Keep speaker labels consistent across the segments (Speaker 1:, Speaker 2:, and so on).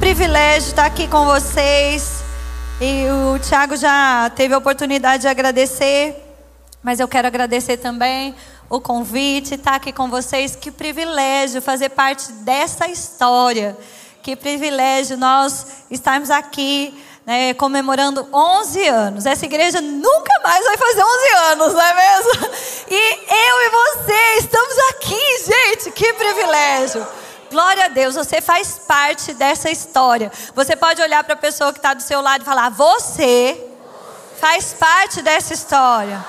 Speaker 1: privilégio estar aqui com vocês. E o Tiago já teve a oportunidade de agradecer, mas eu quero agradecer também o convite, estar aqui com vocês. Que privilégio fazer parte dessa história. Que privilégio nós estarmos aqui né, comemorando 11 anos. Essa igreja nunca mais vai fazer 11 anos, não é mesmo? E eu e você estamos aqui, gente. Que privilégio. Glória a Deus, você faz parte dessa história. Você pode olhar para a pessoa que está do seu lado e falar: Você faz parte dessa história.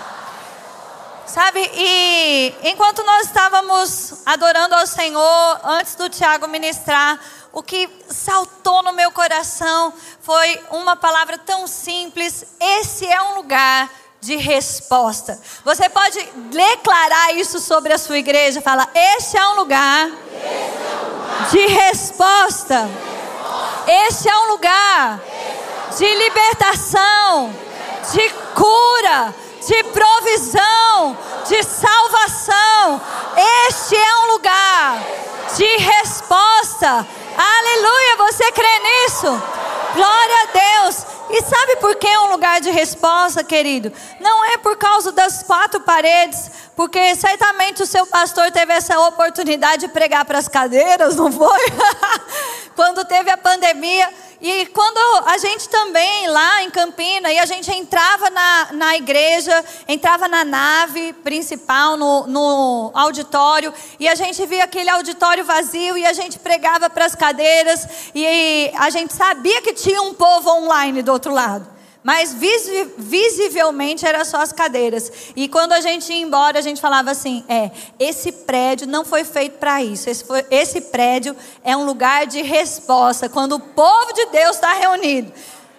Speaker 1: Sabe, e enquanto nós estávamos adorando ao Senhor, antes do Tiago ministrar, o que saltou no meu coração foi uma palavra tão simples: esse é um lugar de resposta. Você pode declarar isso sobre a sua igreja, fala: "Este é um lugar, de resposta. Este é um lugar de libertação, de cura, de provisão, de salvação. Este é um lugar de resposta. Aleluia, você crê nisso? Glória a Deus. E sabe por que é um lugar de resposta, querido? Não é por causa das quatro paredes, porque certamente o seu pastor teve essa oportunidade de pregar para as cadeiras, não foi? Quando teve a pandemia. E quando a gente também, lá em Campina, e a gente entrava na, na igreja, entrava na nave principal, no, no auditório, e a gente via aquele auditório vazio, e a gente pregava para as cadeiras, e a gente sabia que tinha um povo online do outro lado. Mas visivelmente era só as cadeiras. E quando a gente ia embora, a gente falava assim: é, esse prédio não foi feito para isso. Esse, foi, esse prédio é um lugar de resposta. Quando o povo de Deus está reunido.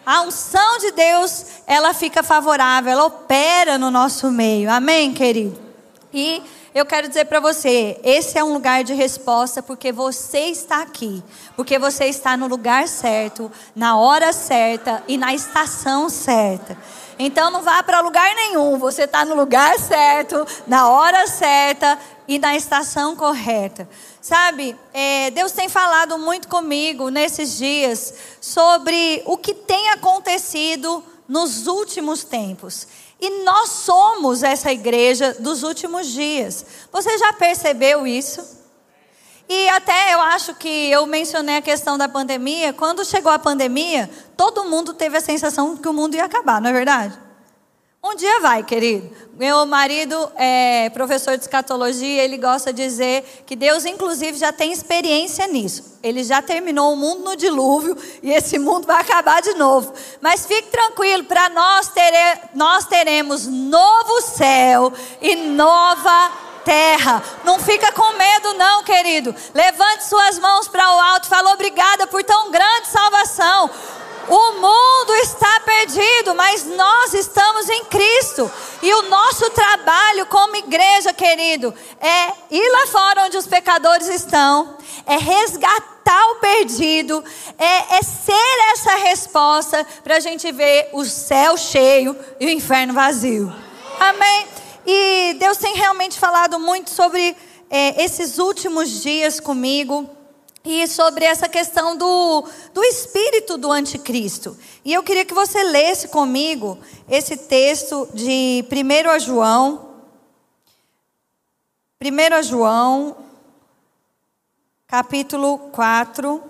Speaker 1: A unção de Deus, ela fica favorável, ela opera no nosso meio. Amém, querido? E eu quero dizer para você, esse é um lugar de resposta porque você está aqui, porque você está no lugar certo, na hora certa e na estação certa. Então não vá para lugar nenhum, você está no lugar certo, na hora certa e na estação correta. Sabe, é, Deus tem falado muito comigo nesses dias sobre o que tem acontecido nos últimos tempos. E nós somos essa igreja dos últimos dias. Você já percebeu isso? E até eu acho que eu mencionei a questão da pandemia. Quando chegou a pandemia, todo mundo teve a sensação que o mundo ia acabar, não é verdade? Um dia vai, querido. Meu marido é professor de escatologia, ele gosta de dizer que Deus, inclusive, já tem experiência nisso. Ele já terminou o mundo no dilúvio e esse mundo vai acabar de novo. Mas fique tranquilo, para nós, tere, nós teremos novo céu e nova terra. Não fica com medo, não, querido. Levante suas mãos para o alto e fala obrigada por tão grande salvação. O mundo está perdido, mas nós estamos em Cristo. E o nosso trabalho como igreja, querido, é ir lá fora onde os pecadores estão, é resgatar o perdido, é, é ser essa resposta para a gente ver o céu cheio e o inferno vazio. Amém? E Deus tem realmente falado muito sobre é, esses últimos dias comigo e sobre essa questão do, do espírito do anticristo. E eu queria que você lesse comigo esse texto de 1 João. 1 João, capítulo 4.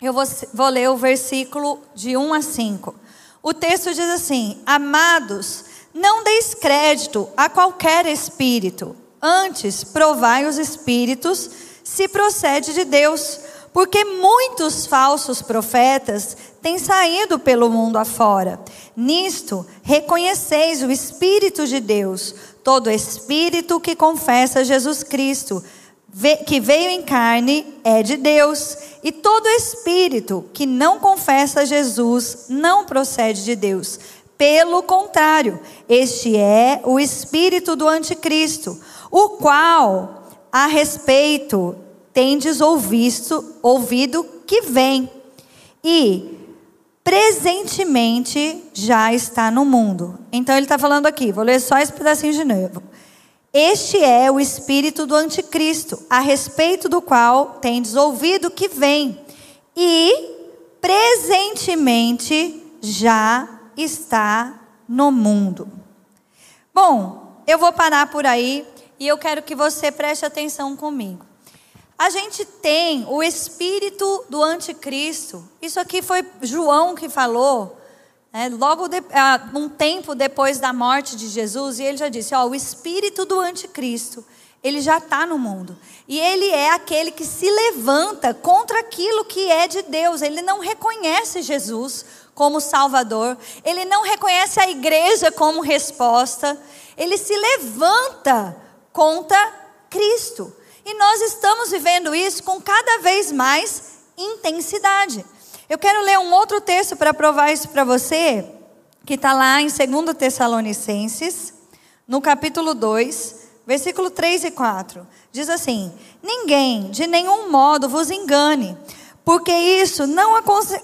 Speaker 1: Eu vou, vou ler o versículo de 1 a 5. O texto diz assim: Amados, não deis crédito a qualquer espírito, antes provai os espíritos se procede de Deus, porque muitos falsos profetas têm saído pelo mundo afora. Nisto reconheceis o Espírito de Deus, todo espírito que confessa Jesus Cristo, que veio em carne, é de Deus, e todo espírito que não confessa Jesus não procede de Deus. Pelo contrário, este é o espírito do anticristo, o qual a respeito tendes ouvido, ouvido que vem e presentemente já está no mundo. Então ele está falando aqui, vou ler só esse pedacinho de novo. Este é o espírito do anticristo, a respeito do qual tendes ouvido que vem e evidentemente já está no mundo. Bom, eu vou parar por aí e eu quero que você preste atenção comigo. A gente tem o espírito do anticristo. Isso aqui foi João que falou, né, logo de, ah, um tempo depois da morte de Jesus, e ele já disse: ó, o espírito do anticristo, ele já está no mundo. E ele é aquele que se levanta contra aquilo que é de Deus. Ele não reconhece Jesus como Salvador, ele não reconhece a igreja como resposta, ele se levanta contra Cristo. E nós estamos vivendo isso com cada vez mais intensidade. Eu quero ler um outro texto para provar isso para você, que está lá em 2 Tessalonicenses, no capítulo 2, versículo 3 e 4. Diz assim: Ninguém de nenhum modo vos engane, porque isso não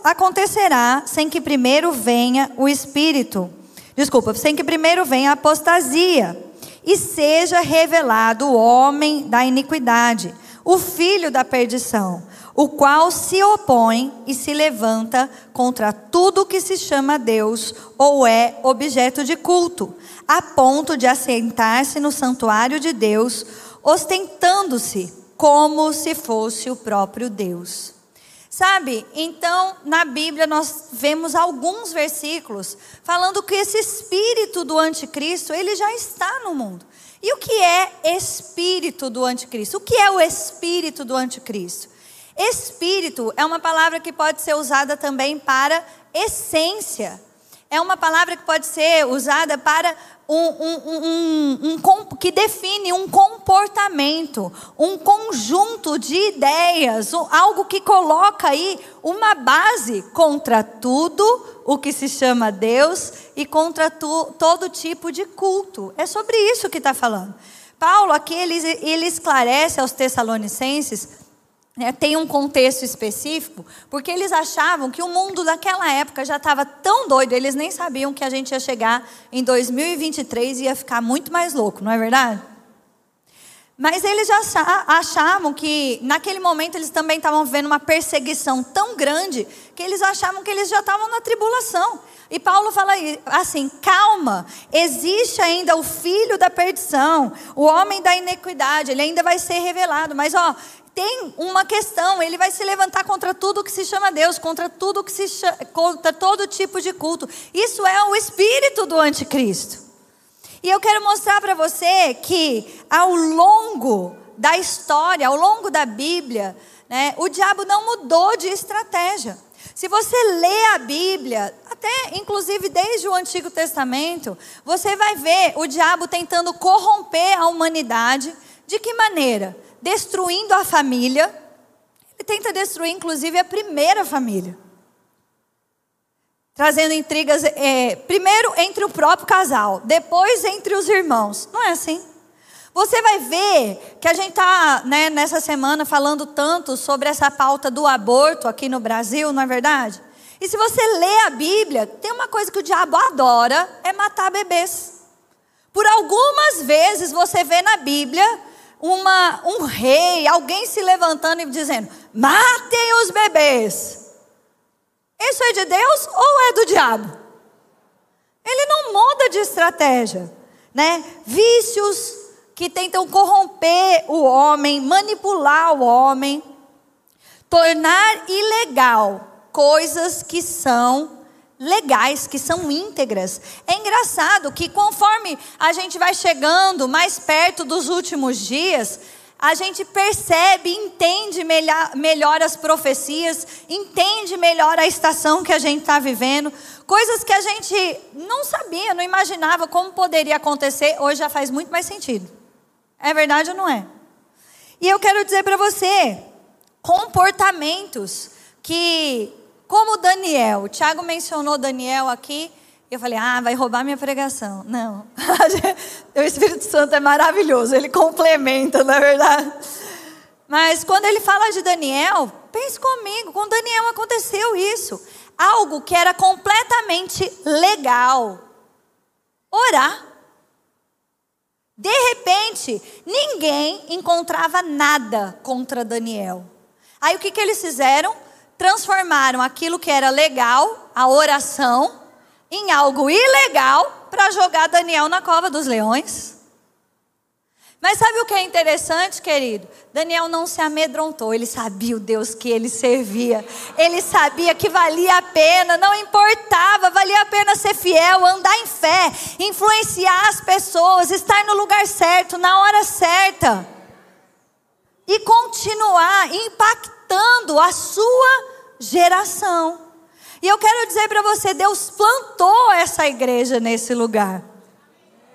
Speaker 1: acontecerá sem que primeiro venha o Espírito. Desculpa, sem que primeiro venha a apostasia e seja revelado o homem da iniquidade, o filho da perdição, o qual se opõe e se levanta contra tudo que se chama Deus ou é objeto de culto, a ponto de assentar-se no santuário de Deus, ostentando-se como se fosse o próprio Deus. Sabe? Então, na Bíblia nós vemos alguns versículos falando que esse espírito do anticristo, ele já está no mundo. E o que é espírito do anticristo? O que é o espírito do anticristo? Espírito é uma palavra que pode ser usada também para essência. É uma palavra que pode ser usada para um, um, um, um, que define um comportamento, um conjunto de ideias, algo que coloca aí uma base contra tudo o que se chama Deus e contra tu, todo tipo de culto. É sobre isso que está falando. Paulo aqui ele, ele esclarece aos Tessalonicenses né, tem um contexto específico, porque eles achavam que o mundo daquela época já estava tão doido, eles nem sabiam que a gente ia chegar em 2023 e ia ficar muito mais louco, não é verdade? Mas eles já achavam que, naquele momento, eles também estavam vivendo uma perseguição tão grande que eles achavam que eles já estavam na tribulação. E Paulo fala assim: calma, existe ainda o filho da perdição, o homem da iniquidade, ele ainda vai ser revelado. Mas, ó, tem uma questão, ele vai se levantar contra tudo que se chama Deus, contra tudo que se chama, contra todo tipo de culto. Isso é o espírito do anticristo. E eu quero mostrar para você que ao longo da história, ao longo da Bíblia, né, o diabo não mudou de estratégia. Se você lê a Bíblia, até inclusive desde o Antigo Testamento, você vai ver o diabo tentando corromper a humanidade. De que maneira? Destruindo a família. Ele tenta destruir, inclusive, a primeira família. Trazendo intrigas, é, primeiro entre o próprio casal, depois entre os irmãos. Não é assim? Você vai ver que a gente está né, nessa semana falando tanto sobre essa pauta do aborto aqui no Brasil, não é verdade? E se você lê a Bíblia, tem uma coisa que o diabo adora: é matar bebês. Por algumas vezes você vê na Bíblia uma, um rei, alguém se levantando e dizendo: matem os bebês. Isso é de Deus ou é do diabo? Ele não muda de estratégia, né? Vícios que tentam corromper o homem, manipular o homem, tornar ilegal coisas que são legais, que são íntegras. É engraçado que conforme a gente vai chegando mais perto dos últimos dias, a gente percebe, entende melhor, as profecias, entende melhor a estação que a gente está vivendo, coisas que a gente não sabia, não imaginava como poderia acontecer, hoje já faz muito mais sentido. É verdade ou não é? E eu quero dizer para você, comportamentos que como Daniel, o Tiago mencionou Daniel aqui, eu falei, ah, vai roubar minha pregação. Não, o Espírito Santo é maravilhoso, ele complementa, não é verdade? Mas quando ele fala de Daniel, pense comigo, com Daniel aconteceu isso. Algo que era completamente legal. Orar. De repente, ninguém encontrava nada contra Daniel. Aí o que, que eles fizeram? Transformaram aquilo que era legal, a oração, em algo ilegal para jogar Daniel na cova dos leões. Mas sabe o que é interessante, querido? Daniel não se amedrontou, ele sabia o Deus que ele servia, ele sabia que valia a pena, não importava, valia a pena ser fiel, andar em fé, influenciar as pessoas, estar no lugar certo, na hora certa, e continuar impactando a sua geração. E eu quero dizer para você: Deus plantou essa igreja nesse lugar.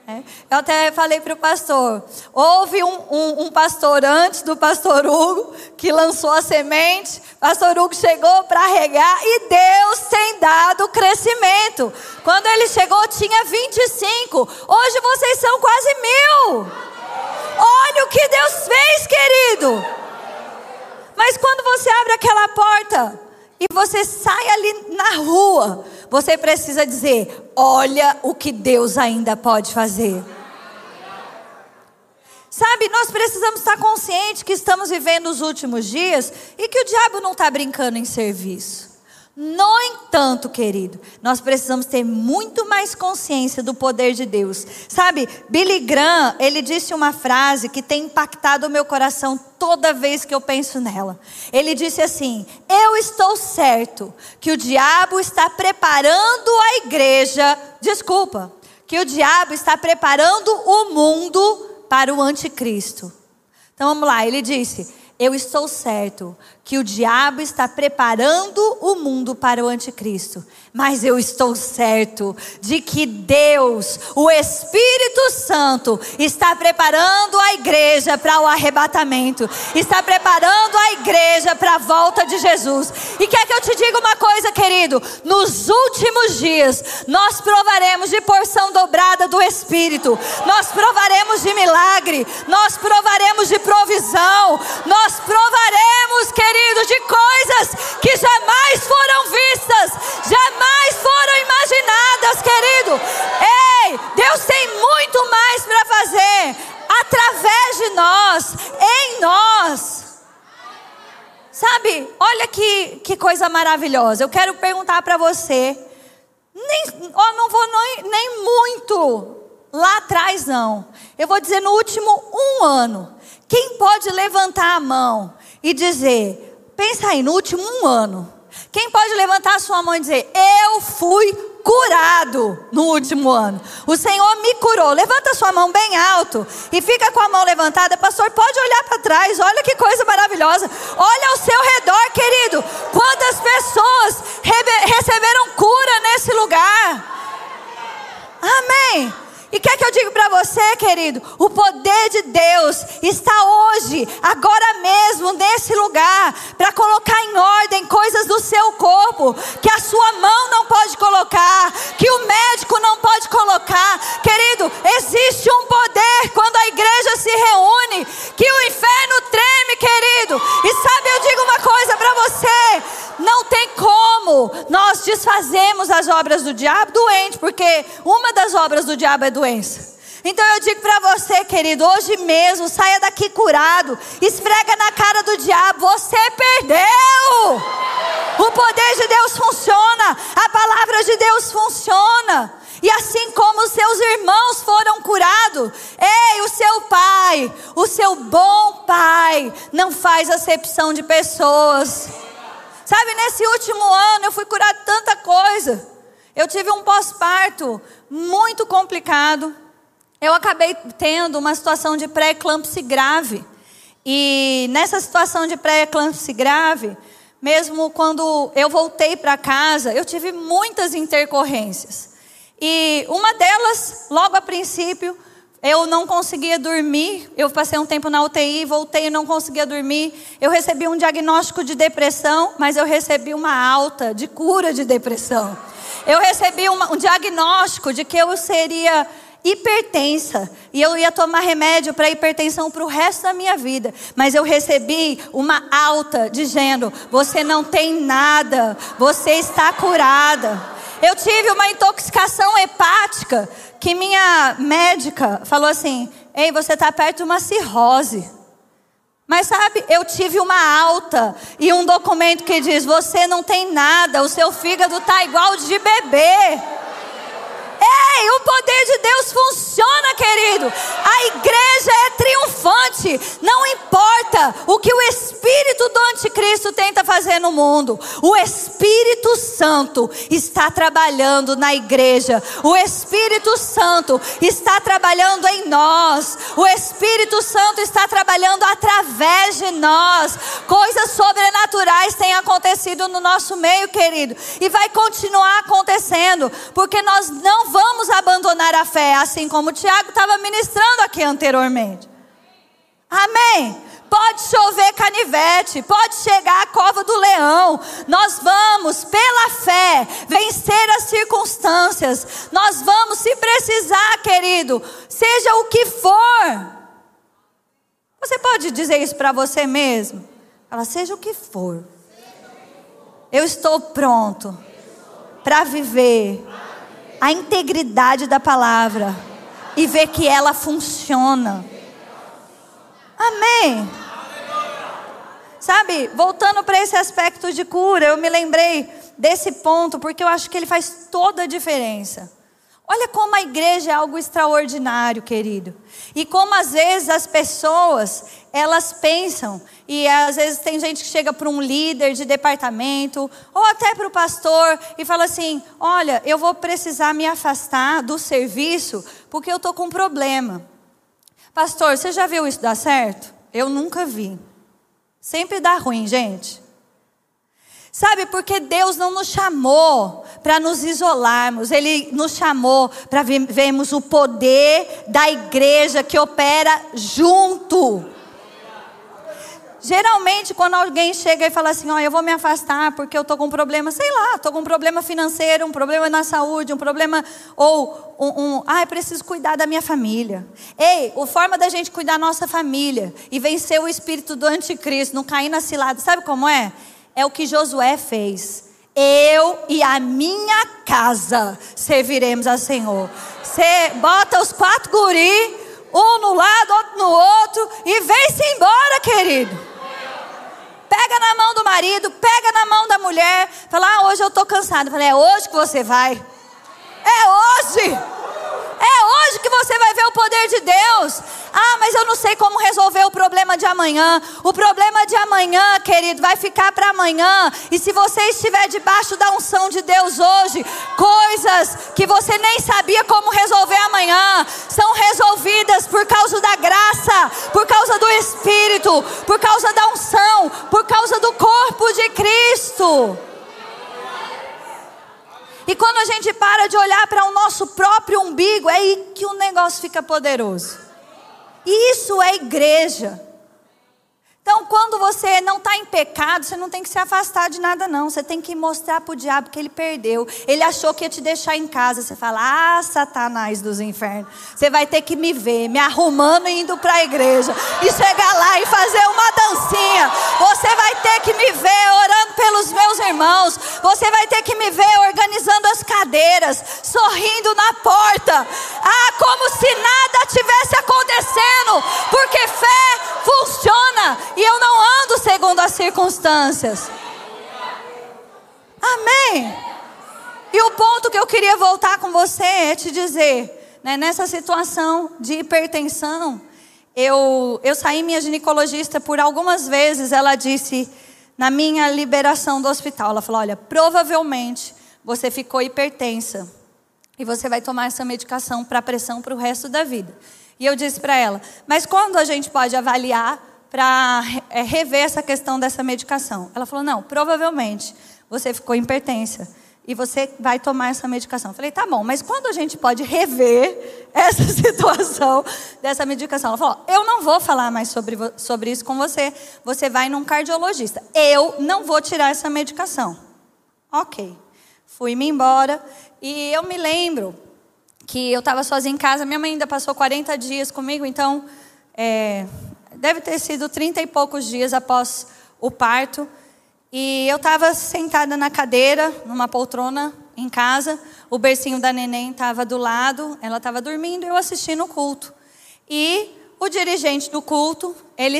Speaker 1: É. Eu até falei para o pastor: houve um, um, um, pastor antes do pastor Hugo que lançou a semente, pastor Hugo chegou para regar e Deus tem dado crescimento. Quando ele chegou, tinha 25, hoje vocês são quase mil. Olha o que Deus fez, querido. Mas quando você abre aquela porta e você sai ali na rua, você precisa dizer: olha o que Deus ainda pode fazer. Sabe, nós precisamos estar conscientes que estamos vivendo os últimos dias e que o diabo não está brincando em serviço. No entanto, querido, nós precisamos ter muito mais consciência do poder de Deus. Sabe, Billy Graham, ele disse uma frase que tem impactado o meu coração toda vez que eu penso nela. Ele disse assim: Eu estou certo que o diabo está preparando a igreja, desculpa, que o diabo está preparando o mundo para o anticristo. Então vamos lá, ele disse: Eu estou certo que o diabo está preparando o mundo para o anticristo. Mas eu estou certo de que Deus, o Espírito Santo, está preparando a igreja para o arrebatamento, está preparando a igreja para a volta de Jesus. E quer que eu te diga uma coisa, querido? Nos últimos dias, nós provaremos de porção dobrada do Espírito, nós provaremos de milagre, nós provaremos de provisão, nós provaremos, querido querido, de coisas que jamais foram vistas, jamais foram imaginadas, querido. Ei, Deus tem muito mais para fazer através de nós, em nós. Sabe, olha que, que coisa maravilhosa. Eu quero perguntar para você. Nem, ó, não vou nem, nem muito lá atrás, não. Eu vou dizer no último um ano. Quem pode levantar a mão e dizer: Pensa aí, no último um ano. Quem pode levantar a sua mão e dizer: Eu fui curado no último ano. O Senhor me curou. Levanta a sua mão bem alto e fica com a mão levantada. Pastor, pode olhar para trás. Olha que coisa maravilhosa. Olha ao seu redor, querido. Quantas pessoas receberam cura nesse lugar. Amém. E quer que eu diga para você, querido? O poder de Deus está hoje, agora mesmo, nesse lugar, para colocar em ordem coisas do seu corpo que a sua mão não pode colocar, que o médico não pode colocar. Querido, existe um poder quando a igreja se reúne, que o inferno treme, querido. E sabe, eu digo uma coisa para você: não tem como nós desfazemos as obras do diabo doente, porque uma das obras do diabo é doença. Então eu digo para você, querido, hoje mesmo, saia daqui curado, esfrega na cara do diabo, você perdeu. O poder de Deus funciona, a palavra de Deus funciona. E assim como os seus irmãos foram curados, ei, o seu pai, o seu bom pai, não faz acepção de pessoas. Sabe, nesse último ano eu fui curar tanta coisa. Eu tive um pós-parto muito complicado. Eu acabei tendo uma situação de pré-eclâmpsia grave. E nessa situação de pré-eclâmpsia grave, mesmo quando eu voltei para casa, eu tive muitas intercorrências. E uma delas, logo a princípio, eu não conseguia dormir. Eu passei um tempo na UTI, voltei e não conseguia dormir. Eu recebi um diagnóstico de depressão, mas eu recebi uma alta de cura de depressão. Eu recebi uma, um diagnóstico de que eu seria hipertensa e eu ia tomar remédio para hipertensão para o resto da minha vida, mas eu recebi uma alta dizendo: você não tem nada, você está curada. Eu tive uma intoxicação hepática que minha médica falou assim: Ei, você está perto de uma cirrose. Mas sabe, eu tive uma alta e um documento que diz: você não tem nada, o seu fígado está igual de bebê. Ei, o poder de Deus funciona, querido. A igreja é triunfante. Não importa o que o espírito do anticristo tenta fazer no mundo. O Espírito Santo está trabalhando na igreja. O Espírito Santo está trabalhando em nós. O Espírito Santo está trabalhando através de nós. Coisas sobrenaturais têm acontecido no nosso meio, querido, e vai continuar acontecendo, porque nós não vamos abandonar a fé, assim como o Tiago estava ministrando aqui anteriormente. Amém. Pode chover canivete, pode chegar a cova do leão. Nós vamos, pela fé, vencer as circunstâncias. Nós vamos, se precisar, querido, seja o que for. Você pode dizer isso para você mesmo? Fala, seja o que for. Eu estou pronto para viver a integridade da palavra e ver que ela funciona. Amém. Sabe, voltando para esse aspecto de cura, eu me lembrei desse ponto porque eu acho que ele faz toda a diferença. Olha como a igreja é algo extraordinário, querido. E como às vezes as pessoas, elas pensam, e às vezes tem gente que chega para um líder de departamento, ou até para o pastor, e fala assim: Olha, eu vou precisar me afastar do serviço porque eu estou com um problema. Pastor, você já viu isso dar certo? Eu nunca vi. Sempre dá ruim, gente. Sabe, porque Deus não nos chamou para nos isolarmos, Ele nos chamou para vermos o poder da igreja que opera junto. Geralmente, quando alguém chega e fala assim: Ó, oh, eu vou me afastar porque eu estou com um problema, sei lá, estou com um problema financeiro, um problema na saúde, um problema. Ou um, um ah, preciso cuidar da minha família. Ei, a forma da gente cuidar da nossa família e vencer o espírito do anticristo, não cair na cilada, sabe como é? É o que Josué fez. Eu e a minha casa serviremos ao Senhor. Você bota os quatro guri, um no lado, outro no outro, e vem-se embora, querido. Pega na mão do marido, pega na mão da mulher. Fala, ah, hoje eu estou cansado. Falei, é hoje que você vai. É hoje. É hoje que você vai ver o poder de Deus. Ah, mas eu não sei como resolver o problema de amanhã. O problema de amanhã, querido, vai ficar para amanhã. E se você estiver debaixo da unção de Deus hoje, coisas que você nem sabia como resolver amanhã, são resolvidas por causa da graça, por causa do Espírito, por causa da unção, por causa do corpo de Cristo. E quando a gente para de olhar para o nosso próprio umbigo, é aí que o negócio fica poderoso. E isso é igreja. Então, quando você não está em pecado, você não tem que se afastar de nada, não. Você tem que mostrar para o diabo que ele perdeu. Ele achou que ia te deixar em casa. Você fala, ah, Satanás dos infernos. Você vai ter que me ver, me arrumando e indo para a igreja. E chegar lá e fazer uma dancinha. Você vai ter que me ver orando pelos meus irmãos. Você vai ter que me ver organizando as cadeiras, sorrindo na porta. Ah, como se nada tivesse acontecendo. Porque fé funciona e eu não ando segundo as circunstâncias. Amém. E o ponto que eu queria voltar com você é te dizer, né, nessa situação de hipertensão, eu, eu saí minha ginecologista por algumas vezes, ela disse, na minha liberação do hospital, ela falou: olha, provavelmente você ficou hipertensa e você vai tomar essa medicação para pressão para o resto da vida. E eu disse para ela: mas quando a gente pode avaliar para é, rever essa questão dessa medicação. Ela falou: não, provavelmente você ficou hipertensa e você vai tomar essa medicação. Eu falei: tá bom, mas quando a gente pode rever essa situação dessa medicação? Ela falou: eu não vou falar mais sobre, sobre isso com você. Você vai num cardiologista. Eu não vou tirar essa medicação. Ok. Fui-me embora e eu me lembro que eu estava sozinha em casa. Minha mãe ainda passou 40 dias comigo, então. É, deve ter sido trinta e poucos dias após o parto. E eu estava sentada na cadeira, numa poltrona em casa. O bercinho da neném estava do lado, ela estava dormindo eu assistindo o culto. E o dirigente do culto, ele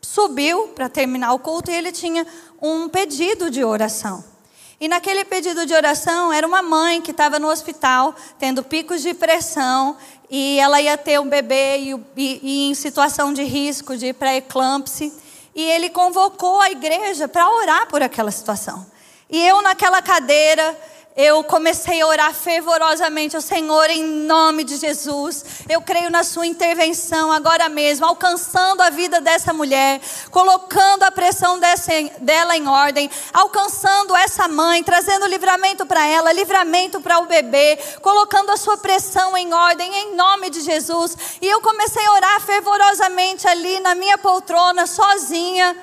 Speaker 1: subiu para terminar o culto e ele tinha um pedido de oração. E naquele pedido de oração era uma mãe que estava no hospital tendo picos de pressão e ela ia ter um bebê e, e, e em situação de risco de pré-eclâmpsia. E ele convocou a igreja para orar por aquela situação. E eu naquela cadeira eu comecei a orar fervorosamente ao Senhor em nome de Jesus. Eu creio na sua intervenção agora mesmo, alcançando a vida dessa mulher, colocando a pressão dessa, dela em ordem, alcançando essa mãe, trazendo livramento para ela, livramento para o bebê, colocando a sua pressão em ordem em nome de Jesus. E eu comecei a orar fervorosamente ali na minha poltrona, sozinha.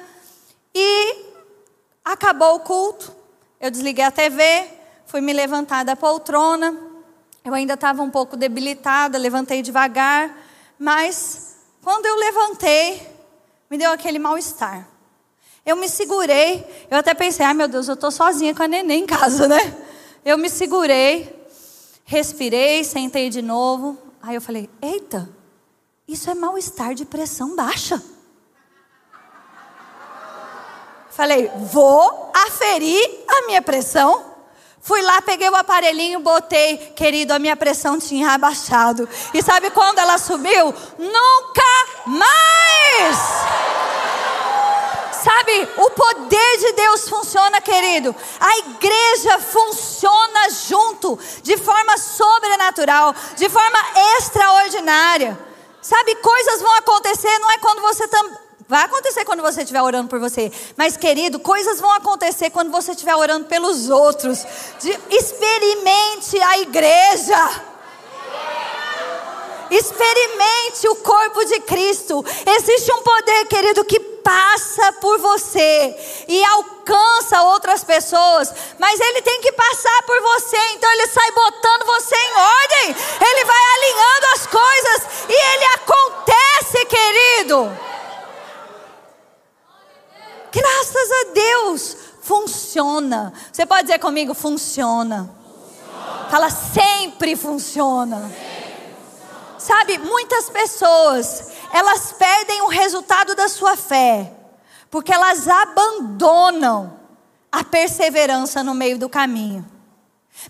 Speaker 1: E acabou o culto. Eu desliguei a TV, Fui me levantar da poltrona. Eu ainda estava um pouco debilitada, levantei devagar. Mas quando eu levantei, me deu aquele mal-estar. Eu me segurei. Eu até pensei, ai meu Deus, eu estou sozinha com a neném em casa, né? Eu me segurei, respirei, sentei de novo. Aí eu falei, eita, isso é mal-estar de pressão baixa. Falei, vou aferir a minha pressão. Fui lá, peguei o aparelhinho, botei, querido, a minha pressão tinha abaixado. E sabe quando ela subiu? Nunca mais! Sabe, o poder de Deus funciona, querido. A igreja funciona junto, de forma sobrenatural, de forma extraordinária. Sabe, coisas vão acontecer, não é quando você também Vai acontecer quando você estiver orando por você. Mas, querido, coisas vão acontecer quando você estiver orando pelos outros. De, experimente a igreja. Experimente o corpo de Cristo. Existe um poder, querido, que passa por você e alcança outras pessoas, mas ele tem que passar por você, então ele sai botando você em ordem, ele vai alinhando as coisas e ele acontece, querido. Graças a Deus, funciona. Você pode dizer comigo, funciona. funciona. Fala, sempre funciona. sempre funciona. Sabe, muitas pessoas, elas perdem o resultado da sua fé, porque elas abandonam a perseverança no meio do caminho.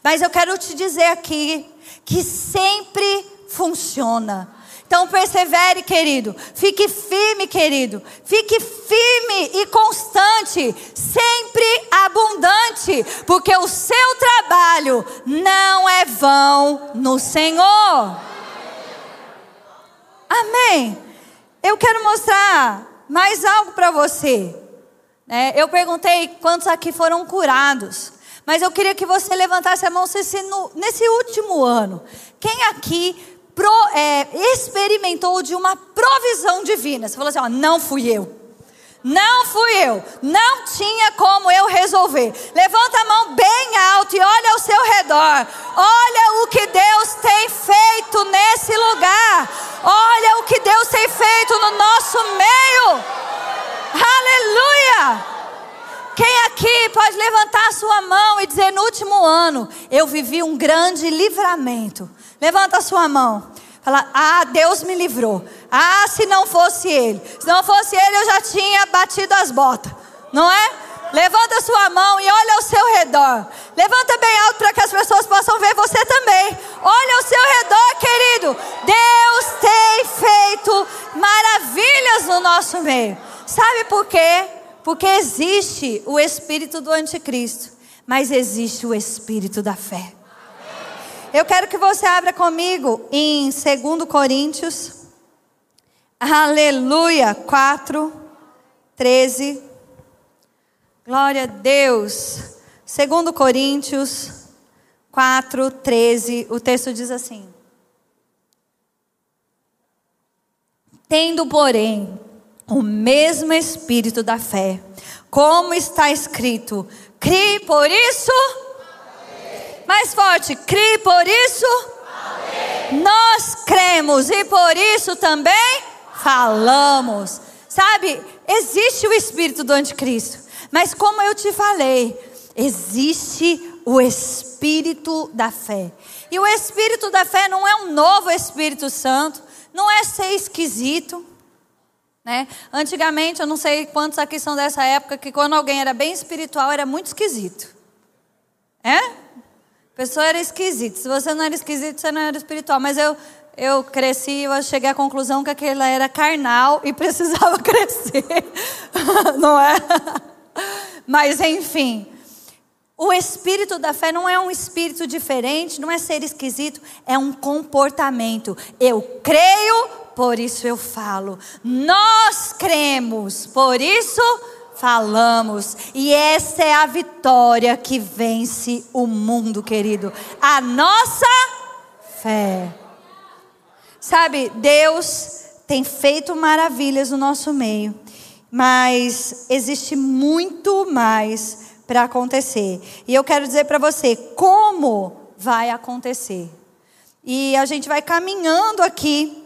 Speaker 1: Mas eu quero te dizer aqui que sempre funciona. Então persevere, querido. Fique firme, querido. Fique firme e constante, sempre abundante, porque o seu trabalho não é vão no Senhor. Amém. Eu quero mostrar mais algo para você. É, eu perguntei quantos aqui foram curados. Mas eu queria que você levantasse a mão nesse último ano. Quem aqui pro, é, experimentou de uma provisão divina. Você falou assim: ó, não fui eu. Não fui eu. Não tinha como eu resolver. Levanta a mão bem alto e olha ao seu redor. Olha o que Deus tem feito nesse lugar. Olha o que Deus tem feito no nosso meio. Aleluia! Quem aqui pode levantar a sua mão e dizer: no último ano eu vivi um grande livramento? Levanta a sua mão. Fala, ah, Deus me livrou. Ah, se não fosse Ele. Se não fosse Ele, eu já tinha batido as botas. Não é? Levanta sua mão e olha ao seu redor. Levanta bem alto para que as pessoas possam ver você também. Olha ao seu redor, querido. Deus tem feito maravilhas no nosso meio. Sabe por quê? Porque existe o espírito do anticristo, mas existe o espírito da fé. Eu quero que você abra comigo em 2 Coríntios, aleluia, 4, 13. Glória a Deus. 2 Coríntios 4, 13. O texto diz assim: Tendo, porém, o mesmo espírito da fé, como está escrito: crie por isso mais forte, crie por isso. Nós cremos e por isso também falamos. Sabe, existe o espírito do anticristo, mas como eu te falei, existe o espírito da fé. E o espírito da fé não é um novo Espírito Santo, não é ser esquisito. Né? Antigamente, eu não sei quantos aqui são dessa época, que quando alguém era bem espiritual, era muito esquisito. É? Pessoa era esquisita. Se você não era esquisito, você não era espiritual. Mas eu, eu cresci e eu cheguei à conclusão que aquela era carnal e precisava crescer. não é? Mas enfim. O espírito da fé não é um espírito diferente, não é ser esquisito, é um comportamento. Eu creio, por isso eu falo. Nós cremos, por isso falamos. E essa é a vitória que vence o mundo, querido. A nossa fé. Sabe, Deus tem feito maravilhas no nosso meio, mas existe muito mais para acontecer. E eu quero dizer para você como vai acontecer. E a gente vai caminhando aqui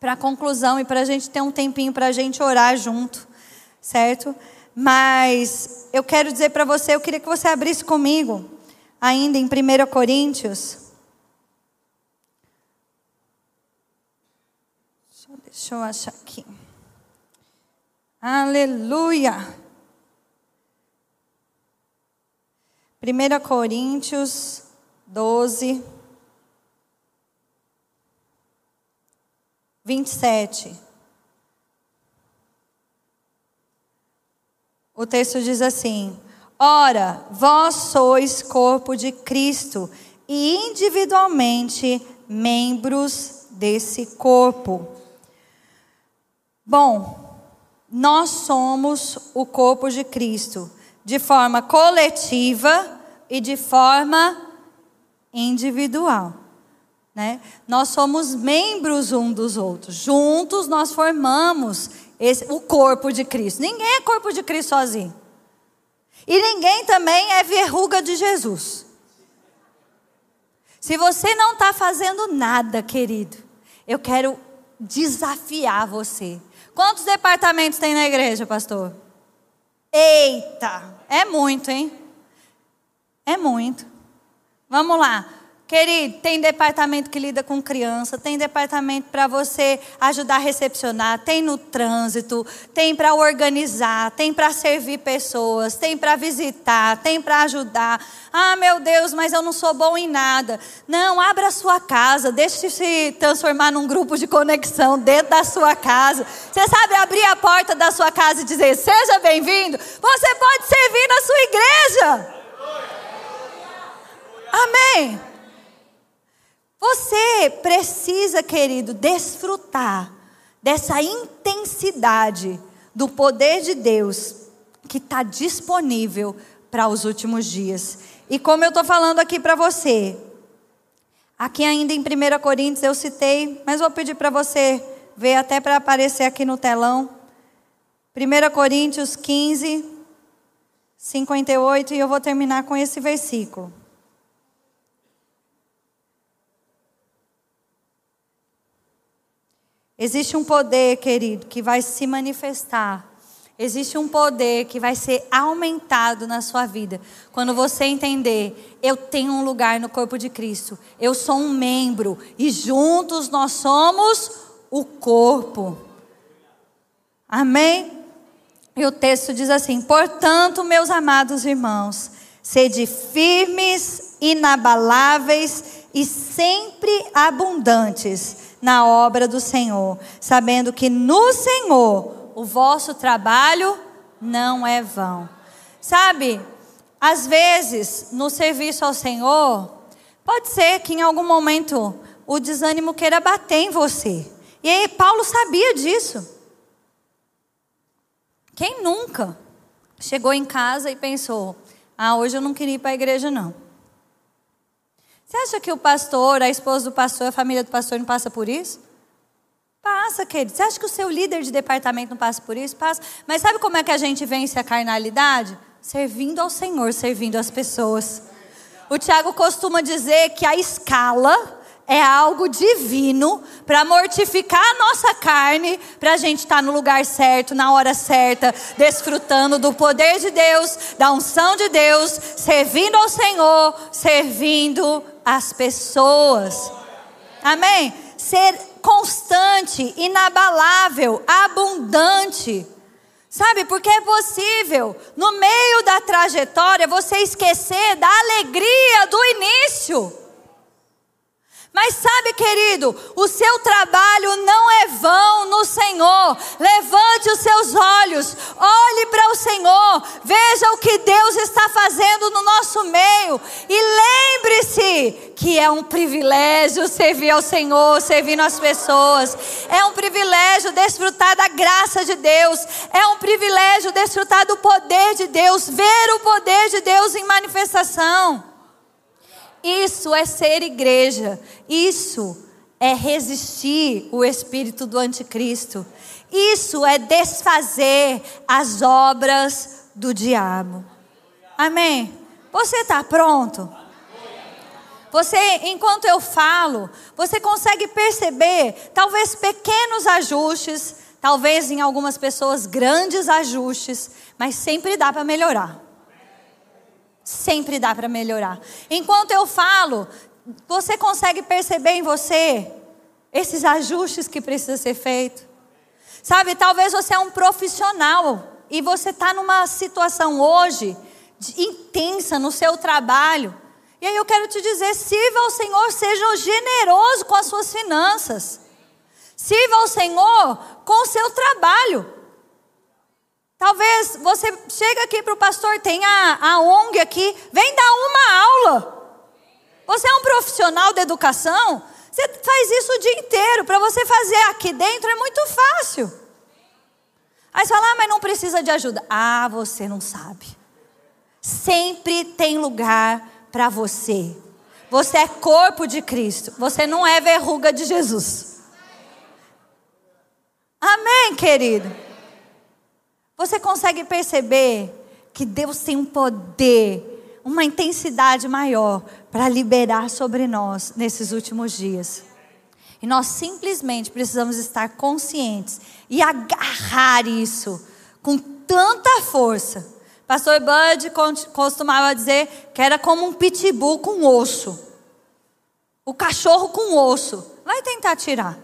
Speaker 1: para a conclusão e para a gente ter um tempinho para a gente orar junto, certo? Mas eu quero dizer para você, eu queria que você abrisse comigo, ainda em 1 Coríntios. Deixa eu achar aqui. Aleluia. 1 Coríntios 12, 27. O texto diz assim: Ora, vós sois corpo de Cristo e individualmente membros desse corpo. Bom, nós somos o corpo de Cristo de forma coletiva e de forma individual. Né? Nós somos membros um dos outros. Juntos nós formamos esse, o corpo de Cristo. Ninguém é corpo de Cristo sozinho. E ninguém também é verruga de Jesus. Se você não está fazendo nada, querido, eu quero desafiar você. Quantos departamentos tem na igreja, pastor? Eita, é muito, hein? É muito. Vamos lá. Querido, tem departamento que lida com criança, tem departamento para você ajudar a recepcionar, tem no trânsito, tem para organizar, tem para servir pessoas, tem para visitar, tem para ajudar. Ah, meu Deus, mas eu não sou bom em nada. Não, abra a sua casa, deixe se transformar num grupo de conexão dentro da sua casa. Você sabe abrir a porta da sua casa e dizer: "Seja bem-vindo". Você pode servir na sua igreja. Amém. Você precisa, querido, desfrutar dessa intensidade do poder de Deus que está disponível para os últimos dias. E como eu estou falando aqui para você, aqui ainda em 1 Coríntios eu citei, mas vou pedir para você ver até para aparecer aqui no telão. 1 Coríntios 15, 58, e eu vou terminar com esse versículo. Existe um poder, querido, que vai se manifestar. Existe um poder que vai ser aumentado na sua vida. Quando você entender, eu tenho um lugar no corpo de Cristo. Eu sou um membro. E juntos nós somos o corpo. Amém? E o texto diz assim: Portanto, meus amados irmãos, sede firmes, inabaláveis e sempre abundantes na obra do Senhor, sabendo que no Senhor o vosso trabalho não é vão. Sabe, às vezes no serviço ao Senhor, pode ser que em algum momento o desânimo queira bater em você. E aí Paulo sabia disso. Quem nunca chegou em casa e pensou: ah, hoje eu não queria ir para a igreja, não. Você acha que o pastor, a esposa do pastor, a família do pastor não passa por isso? Passa, querido. Você acha que o seu líder de departamento não passa por isso? Passa. Mas sabe como é que a gente vence a carnalidade? Servindo ao Senhor, servindo as pessoas. O Tiago costuma dizer que a escala é algo divino para mortificar a nossa carne, para a gente estar tá no lugar certo, na hora certa, desfrutando do poder de Deus, da unção de Deus, servindo ao Senhor, servindo as pessoas. Amém? Ser constante, inabalável, abundante. Sabe, porque é possível, no meio da trajetória, você esquecer da alegria do início. Mas sabe, querido, o seu trabalho não é vão no Senhor. Levante os seus olhos, olhe para o Senhor, veja o que Deus está fazendo no nosso meio e lembre-se que é um privilégio servir ao Senhor, servir as pessoas. É um privilégio desfrutar da graça de Deus. É um privilégio desfrutar do poder de Deus, ver o poder de Deus em manifestação. Isso é ser igreja. Isso é resistir o espírito do anticristo. Isso é desfazer as obras do diabo. Amém? Você está pronto? Você, enquanto eu falo, você consegue perceber talvez pequenos ajustes, talvez em algumas pessoas grandes ajustes, mas sempre dá para melhorar. Sempre dá para melhorar. Enquanto eu falo, você consegue perceber em você esses ajustes que precisam ser feitos? Sabe, talvez você é um profissional e você está numa situação hoje intensa no seu trabalho. E aí eu quero te dizer: sirva ao Senhor, seja generoso com as suas finanças. Sirva ao Senhor com o seu trabalho. Talvez você chega aqui para o pastor, tem a, a ONG aqui, vem dar uma aula. Você é um profissional de educação, você faz isso o dia inteiro. Para você fazer aqui dentro é muito fácil. Aí você fala, ah, mas não precisa de ajuda. Ah, você não sabe. Sempre tem lugar para você. Você é corpo de Cristo. Você não é verruga de Jesus. Amém, querido? Você consegue perceber que Deus tem um poder, uma intensidade maior para liberar sobre nós nesses últimos dias. E nós simplesmente precisamos estar conscientes e agarrar isso com tanta força. Pastor Bud costumava dizer que era como um pitbull com osso. O cachorro com osso. Vai tentar tirar.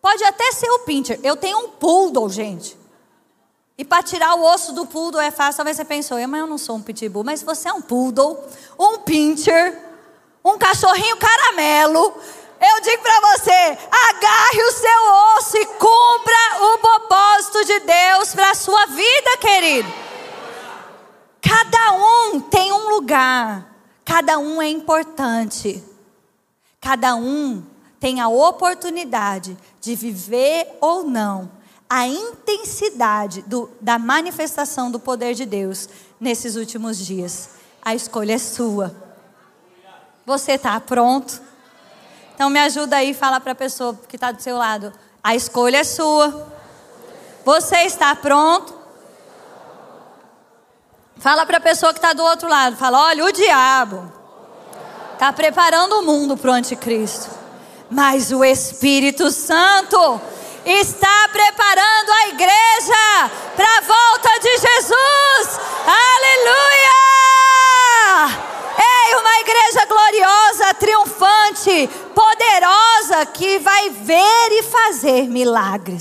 Speaker 1: Pode até ser o pincher. Eu tenho um poodle, gente. E para tirar o osso do poodle é fácil. Talvez você pensou, mas eu não sou um pitbull. Mas você é um poodle, um pincher, um cachorrinho caramelo. Eu digo para você: agarre o seu osso e cumpra o propósito de Deus para a sua vida, querido. Cada um tem um lugar, cada um é importante, cada um tem a oportunidade de viver ou não a intensidade do, da manifestação do poder de Deus nesses últimos dias. A escolha é sua. Você está pronto? Então me ajuda aí, fala para a pessoa que está do seu lado. A escolha é sua. Você está pronto? Fala para a pessoa que está do outro lado. Fala, olha, o diabo está preparando o mundo para o anticristo. Mas o Espírito Santo está preparando a igreja para a volta de Jesus. Aleluia! Ei, uma igreja gloriosa, triunfante, poderosa, que vai ver e fazer milagres.